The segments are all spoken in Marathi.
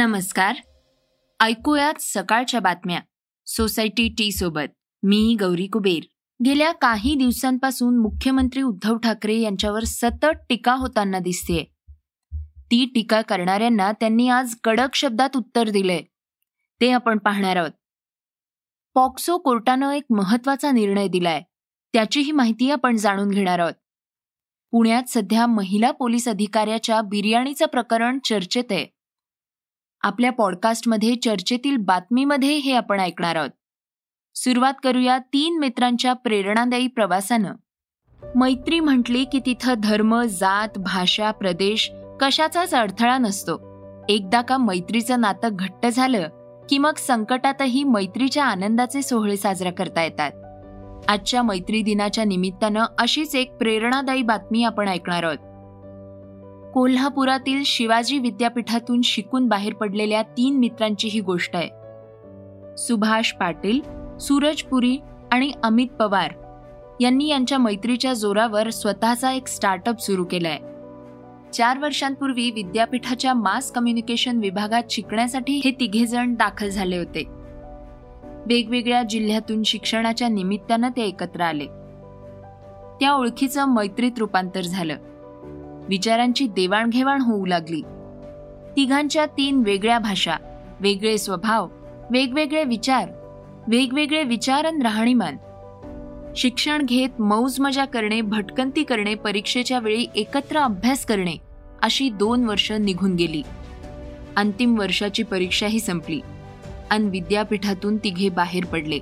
नमस्कार. ऐकूयात सकाळच्या बातम्या. सोसायटी टी सोबत. मी गौरी कुबेर. गेल्या काही दिवसांपासून मुख्यमंत्री उद्धव ठाकरे यांच्यावर सतत टीका होताना दिसतेय ती टीका करणाऱ्यांना त्यांनी आज कडक शब्दात उत्तर दिलंय. ते आपण पाहणार आहोत. पॉक्सो कोर्टानं एक महत्त्वाचा निर्णय दिलाय. त्याचीही माहिती आपण जाणून घेणार आहोत. पुण्यात सध्या महिला पोलीस अधिकाऱ्याच्या बिर्याणीचं प्रकरण चर्चेत आहे. आपल्या पॉडकास्टमध्ये चर्चेतील बातमीमध्ये हे आपण ऐकणार आहोत. सुरुवात करूया तीन मित्रांच्या प्रेरणादायी प्रवासानं. मैत्री म्हटली की तिथं धर्म जात भाषा प्रदेश कशाचाच अडथळा नसतो. एकदा का मैत्रीचं नातं घट्ट झालं की मग संकटातही मैत्रीच्या आनंदाचे सोहळे साजरा करता येतात. आजच्या मैत्री दिनाच्या निमित्तानं अशीच एक प्रेरणादायी बातमी आपण ऐकणार आहोत. कोल्हापुरातील शिवाजी विद्यापीठातून शिकून बाहेर पडलेल्या तीन मित्रांची ही गोष्ट आहे. सुभाष पाटील सूरज पुरी आणि अमित पवार यांनी यांच्या मैत्रीच्या जोरावर स्वतःचा एक स्टार्टअप सुरू केलाय. चार वर्षांपूर्वी विद्यापीठाच्या मास कम्युनिकेशन विभागात शिकण्यासाठी हे तिघेजण दाखल झाले होते. वेगवेगळ्या जिल्ह्यातून शिक्षणाच्या निमित्तानं ते एकत्र आले. त्या ओळखीचं मैत्रीत रूपांतर झालं. विचारांची देवाणघेवाण होऊ लागली. तिघांच्या तीन वेगळ्या भाषा वेगळे स्वभाव वेगवेगळे विचार वेगवेगळे विचार आणि राहणीमान. शिक्षण घेत मौज मजा करणे भटकंती करणे परीक्षेच्या वेळी एकत्र अभ्यास करणे अशी दोन वर्ष निघून गेली. अंतिम वर्षाची परीक्षाही संपली आणि विद्यापीठातून तिघे बाहेर पडले.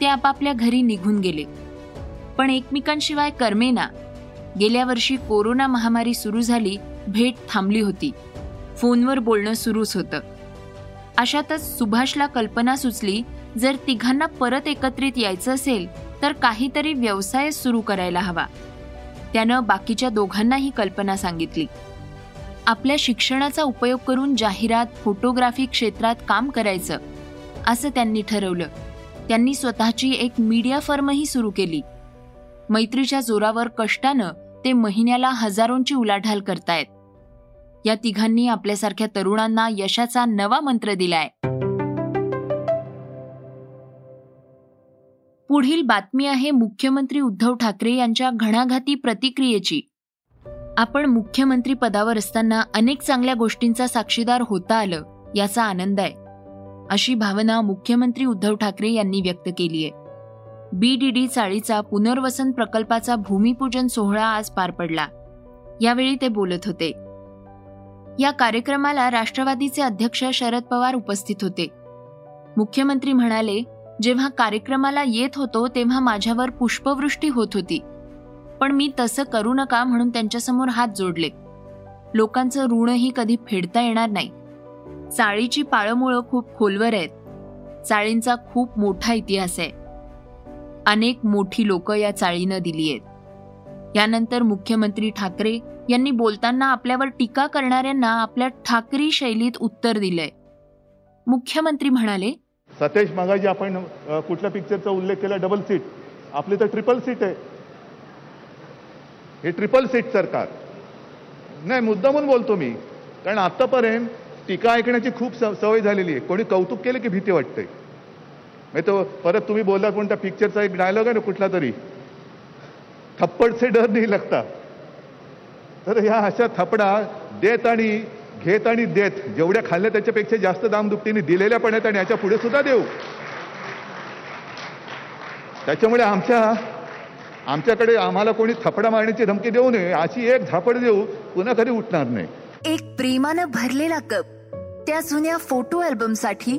ते आपापल्या घरी निघून गेले. पण एकमेकांशिवाय कर्मेना गेल्या वर्षी कोरोना महामारी सुरू झाली भेट थांबली होती. फोनवर बोलणं सुरूच होतं. अशातच सुभाषला कल्पना सुचली जर तिघांना परत एकत्रित यायचं असेल तर काहीतरी व्यवसाय सुरू करायला हवा. त्यानं बाकीच्या दोघांनाही कल्पना सांगितली. आपल्या शिक्षणाचा उपयोग करून जाहिरात फोटोग्राफी क्षेत्रात काम करायचं असं त्यांनी ठरवलं. त्यांनी स्वतःची एक मीडिया फर्मही सुरू केली. मैत्रीच्या जोरावर कष्टानं ते महिन्याला हजारोंची उलाढाल करतायत. या तिघांनी आपल्यासारख्या तरुणांना यशाचा नवा मंत्र दिलाय. पुढील बातमी आहे मुख्यमंत्री उद्धव ठाकरे यांच्या घणाघाती प्रतिक्रियेची. आपण मुख्यमंत्री पदावर असताना अनेक चांगल्या गोष्टींचा साक्षीदार होता आलं याचा आनंद आहे. अशी भावना मुख्यमंत्री उद्धव ठाकरे यांनी व्यक्त केली आहे बीडीडी चाळीचा पुनर्वसन प्रकल्पाचा भूमिपूजन सोहळा आज पार पडला. यावेळी ते बोलत होते. या कार्यक्रमाला राष्ट्रवादीचे अध्यक्ष शरद पवार उपस्थित होते. मुख्यमंत्री म्हणाले जेव्हा कार्यक्रमाला येत होतो तेव्हा माझ्यावर पुष्पवृष्टी होत होती. पण मी तसं करू नका म्हणून त्यांच्यासमोर हात जोडले. लोकांचं ऋणही कधी फेडता येणार नाही. चाळीची पाळमुळं खूप खोलवर आहेत. चाळींचा खूप मोठा इतिहास आहे. अनेक मोठी लोक या चाळीनं दिली आहेत. यानंतर मुख्यमंत्री ठाकरे यांनी बोलताना आपल्यावर टीका करणाऱ्यांना आपल्या ठाकरी शैलीत उत्तर दिलंय. मुख्यमंत्री म्हणाले सतेश मागाजी आपण कुठल्या पिक्चरचा उल्लेख केला? डबल सीट आपली तर ट्रिपल सीट आहे. हे ट्रिपल सीट सरकार. नाही मुद्दामून बोलतो मी. कारण आतापर्यंत टीका ऐकण्याची खूप सवय झालेली आहे. कोणी कौतुक केलं की भीती वाटते. नाही तो परत तुम्ही बोललात पण त्या पिक्चरचा एक डायलॉग आहे ना कुठला तरी. थप्पड से डर नाही लागता. तर ह्या अशा थपडा देत आणि घेत आणि देत जेवढ्या खाल्ल्या त्याच्यापेक्षा जास्त दामदुपटीने दिलेल्या पण आहेत आणि याच्यापुढे सुद्धा देऊ. त्याच्यामुळे आमच्या आमच्याकडे आम्हाला कोणी थपडा मारण्याची धमकी देऊ नये अशी एक झापड देऊ पुन्हा कधी उठणार नाही. एक प्रेमानं भरलेला कप त्या जुन्या फोटो अल्बमसाठी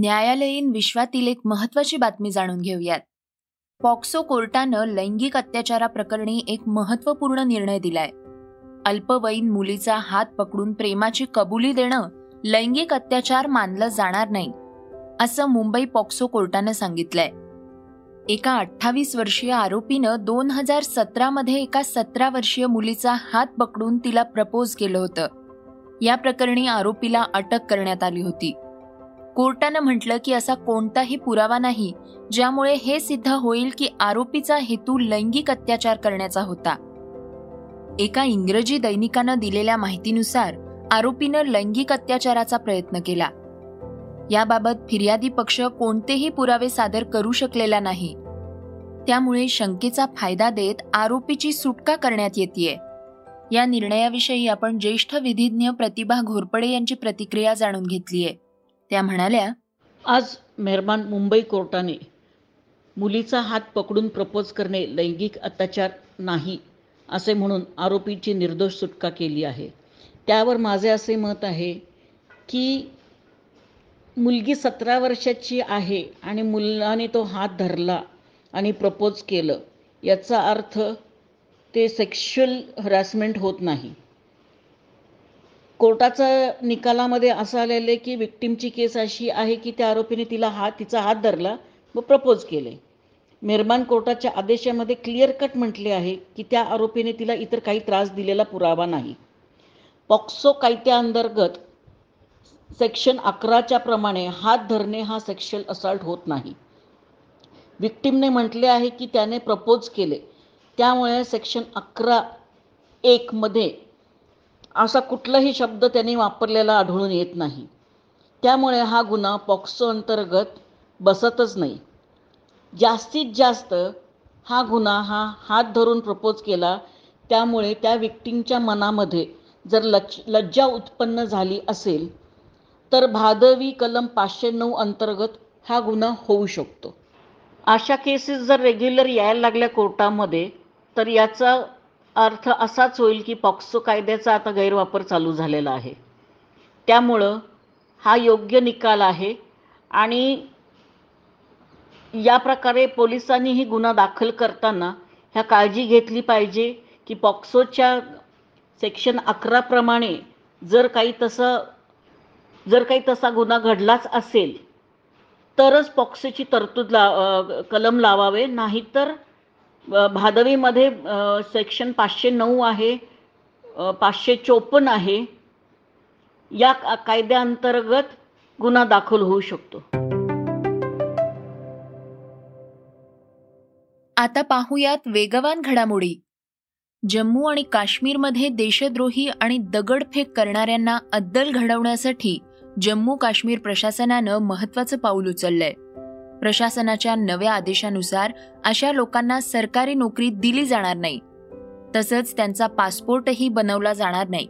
न्यायालयीन विश्वातील एक महत्वाची बातमी जाणून घेऊयात. पॉक्सो कोर्टानं लैंगिक अत्याचाराप्रकरणी एक महत्त्वपूर्ण निर्णय दिलाय. अल्पवयीन मुलीचा हात पकडून प्रेमाची कबुली देणं लैंगिक अत्याचार मानलं जाणार नाही असं मुंबई पॉक्सो कोर्टानं सांगितलंय. एका अठ्ठावीस वर्षीय आरोपीनं दोन हजार सतरामध्ये एका सतरा वर्षीय मुलीचा हात पकडून तिला प्रपोज केलं होतं. या प्रकरणी आरोपीला अटक करण्यात आली होती. कोर्टानं म्हटलं की असा कोणताही पुरावा नाही ज्यामुळे हे सिद्ध होईल की आरोपीचा हेतू लैंगिक अत्याचार करण्याचा होता. एका इंग्रजी दैनिकानं दिलेल्या माहितीनुसार आरोपीनं लैंगिक अत्याचाराचा प्रयत्न केला. याबाबत फिर्यादी पक्ष कोणतेही पुरावे सादर करू शकलेला नाही. त्यामुळे शंकेचा फायदा देत आरोपीची सुटका करण्यात येते या निर्णयाविषयी आपण ज्येष्ठ विधिज्ञ प्रतिभा घोरपडे यांची प्रतिक्रिया जाणून घेतलीय. त्या म्हणाल्या आज मेहरबान मुंबई कोर्टाने मुलीचा हात पकडून प्रपोज करणे लैंगिक अत्याचार नाही असे म्हणून आरोपीची निर्दोष सुटका केली आहे. त्यावर माझे असे मत आहे की मुलगी सतरा वर्षाची आहे आणि मुलाने तो हात धरला आणि प्रपोज केलं. याचा अर्थ ते सेक्शुअल हरासमेंट होत नाही. कोर्टाचा निकालामध्ये असं आलेलं आहे की विक्टीमची केस अशी आहे की त्या आरोपीने तिला हात तिचा हात धरला व प्रपोज केले. मेहरबान कोर्टाच्या आदेशामध्ये क्लिअर कट म्हटले आहे की त्या आरोपीने तिला इतर काही त्रास दिलेला पुरावा नाही. पॉक्सो कायद्याअंतर्गत सेक्शन अकराच्या प्रमाणे हात धरणे हा सेक्शुअल असॉल्ट होत नाही. विक्टीमने म्हटले आहे की त्याने प्रपोज केले. त्यामुळे सेक्शन अकरा एकमध्ये असा कुठलाही शब्द त्यांनी वापरलेला आढळून येत नाही. त्यामुळे हा गुन्हा पॉक्सो अंतर्गत बसतच नाही. जास्तीत जास्त हा गुन्हा हा हात धरून प्रपोज केला त्यामुळे त्या व्यक्तींच्या मनामध्ये जर लज लज्जा उत्पन्न झाली असेल तर भादवी कलम पाचशे नऊ अंतर्गत हा गुन्हा होऊ शकतो. अशा केसेस जर रेग्युलर यायला लागल्या कोर्टामध्ये तर याचा अर्थ असाच होईल की पॉक्सो कायद्याचा आता गैरवापर चालू झालेला आहे. त्यामुळं हा योग्य निकाल आहे आणि या प्रकारे पोलिसांनीही गुन्हा दाखल करताना ह्या काळजी घेतली पाहिजे की पॉक्सोच्या सेक्शन अकराप्रमाणे जर काही तसं जर काही तसा गुन्हा घडलाच असेल तरच पॉक्सोची तरतूद ला कलम लावावे. नाहीतर भादवीमध्ये सेक्शन पाचशे नऊ आहे पाचशे चोपन्न आहे. या कायद्याअंतर्गत गुन्हा दाखल होऊ शकतो. आता पाहूयात वेगवान घडामोडी. जम्मू आणि काश्मीरमध्ये देशद्रोही आणि दगडफेक करणाऱ्यांना अद्दल घडवण्यासाठी जम्मू काश्मीर प्रशासनानं महत्वाचं पाऊल उचललंय. प्रशासनाच्या नव्या आदेशानुसार अशा लोकांना सरकारी नोकरी दिली जाणार नाही. तसंच त्यांचा पासपोर्टही बनवला जाणार नाही.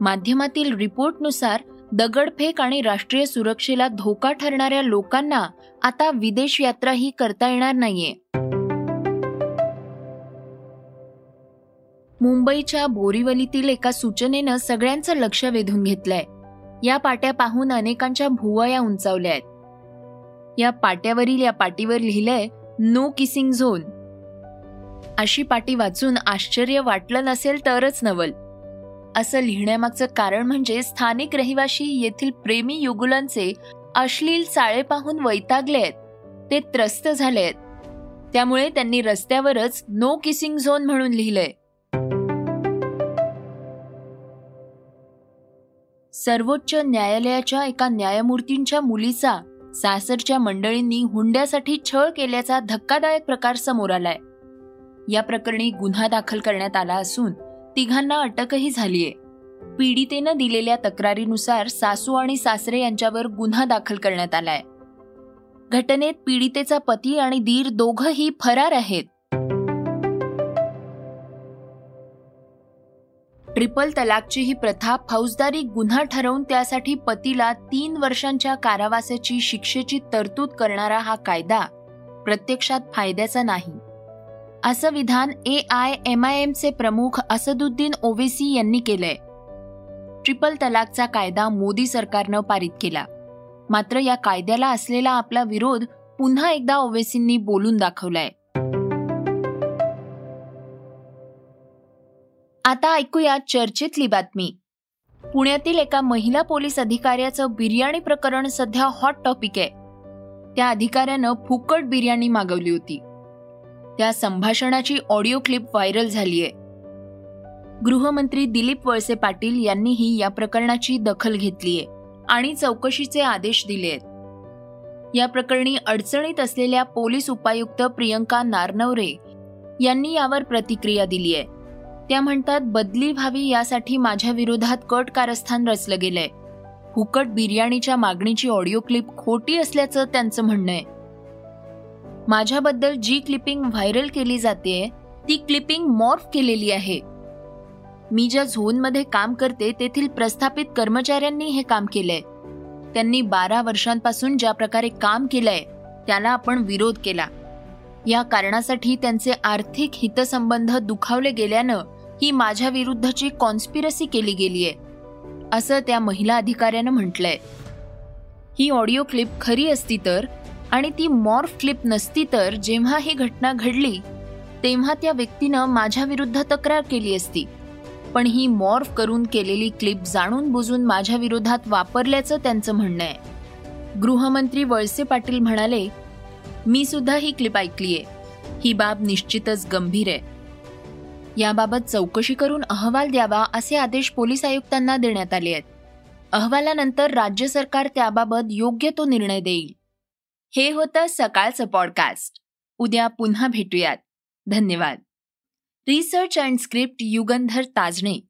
माध्यमातील रिपोर्टनुसार दगडफेक आणि राष्ट्रीय सुरक्षेला धोका ठरणाऱ्या लोकांना आता विदेश यात्राही करता येणार नाहीये. मुंबईच्या बोरीवलीतील एका सूचनेनं सगळ्यांचं लक्ष वेधून घेतलंय. या पाट्या पाहून अनेकांच्या भुवया उंचावल्या आहेत. या पाट्यावरील या पाटीवर लिहिलंय नो किसिंग झोन. अशी पाटी वाचून आश्चर्य वाटलं नसेल तरच नवल. असं लिहिण्यामागचं कारण म्हणजे स्थानिक रहिवाशी येथील प्रेमी युगुलांचे अश्लील चाळे पाहून वैतागले आहेत. ते त्रस्त झाले आहेत. त्यामुळे त्यांनी रस्त्यावरच नो किसिंग झोन म्हणून लिहिलंय. सर्वोच्च न्यायालयाच्या एका न्यायमूर्तींच्या मुलीचा सासरच्या मंडळींनी हुंड्यासाठी छळ केल्याचा धक्कादायक प्रकार समोर आलाय. या प्रकरणी गुन्हा दाखल करण्यात आला असून तिघांना अटकही झालीय. पीडितेनं दिलेल्या तक्रारीनुसार सासू आणि सासरे यांच्यावर गुन्हा दाखल करण्यात आलाय. घटनेत पीडितेचा पती आणि दीर दोघंही फरार आहेत. ट्रिपल तलाकची ही प्रथा फौजदारी गुन्हा ठरवून त्यासाठी पतीला तीन वर्षांच्या कारावासाची शिक्षेची तरतूद करणारा हा कायदा प्रत्यक्षात फायद्याचा नाही. असं विधान ए आय एम आय एमचे प्रमुख असदुद्दीन ओवेसी यांनी केलंय. ट्रिपल तलाकचा कायदा मोदी सरकारनं पारित केला. मात्र या कायद्याला असलेला आपला विरोध पुन्हा एकदा ओवेसींनी बोलून दाखवलाय. आता ऐकूया चर्चेतली बातमी. पुण्यातील एका महिला पोलीस अधिकाऱ्याचं बिर्याणी प्रकरण सध्या हॉट टॉपिक आहे. त्या अधिकाऱ्यानं फुकट बिर्याणी मागवली होती. त्या संभाषणाची ऑडिओ क्लिप व्हायरल झालीय. गृहमंत्री दिलीप वळसे पाटील यांनीही या प्रकरणाची दखल घेतलीय आणि चौकशीचे आदेश दिले आहेत या प्रकरणी अडचणीत असलेल्या पोलीस उपायुक्त प्रियंका नारनवरे यांनी यावर प्रतिक्रिया दिली आहे त्या म्हणतात बदली व्हावी यासाठी माझ्या विरोधात कट कारस्थान रचलं गेलंय. फुकट बिर्याणीच्या मागणीची ऑडिओ क्लिप खोटी असल्याचं त्यांचं म्हणणं आहे. माझ्याबद्दल जी क्लिपिंग व्हायरल केली जाते ती क्लिपिंग मॉर्फ केलेली आहे. मी ज्या झोनमध्ये काम करते तेथील प्रस्थापित कर्मचाऱ्यांनी हे काम केलंय. त्यांनी बारा वर्षांपासून ज्या प्रकारे काम केलंय त्याला आपण विरोध केला. या कारणासाठी त्यांचे आर्थिक हितसंबंध दुखावले गेल्यानं ही माझ्या विरुद्धची कॉन्स्पिरसी केली गेलीय असं त्या महिला अधिकाऱ्यानं म्हटलंय. ही ऑडिओ क्लिप खरी असती तर आणि ती मॉर्फ क्लिप नसती तर जेव्हा ही घटना घडली तेव्हा त्या व्यक्तीनं माझ्या विरुद्ध तक्रार केली असती. पण ही मॉर्फ करून केलेली क्लिप जाणून बुजून माझ्या विरोधात वापरल्याचं त्यांचं म्हणणं आहे. गृहमंत्री वळसे पाटील म्हणाले मी सुद्धा ही क्लिप ऐकलीये. ही बाब निश्चितच गंभीर आहे. याबाबत चौकशी करून अहवाल द्यावा असे आदेश पोलीस आयुक्तांना देण्यात आले आहेत. अहवालानंतर राज्य सरकार त्याबाबत योग्य तो निर्णय देईल. हे होतं सकाळचं पॉडकास्ट उद्या पुन्हा भेटूयात. धन्यवाद. Research and script Yugandhar Tajne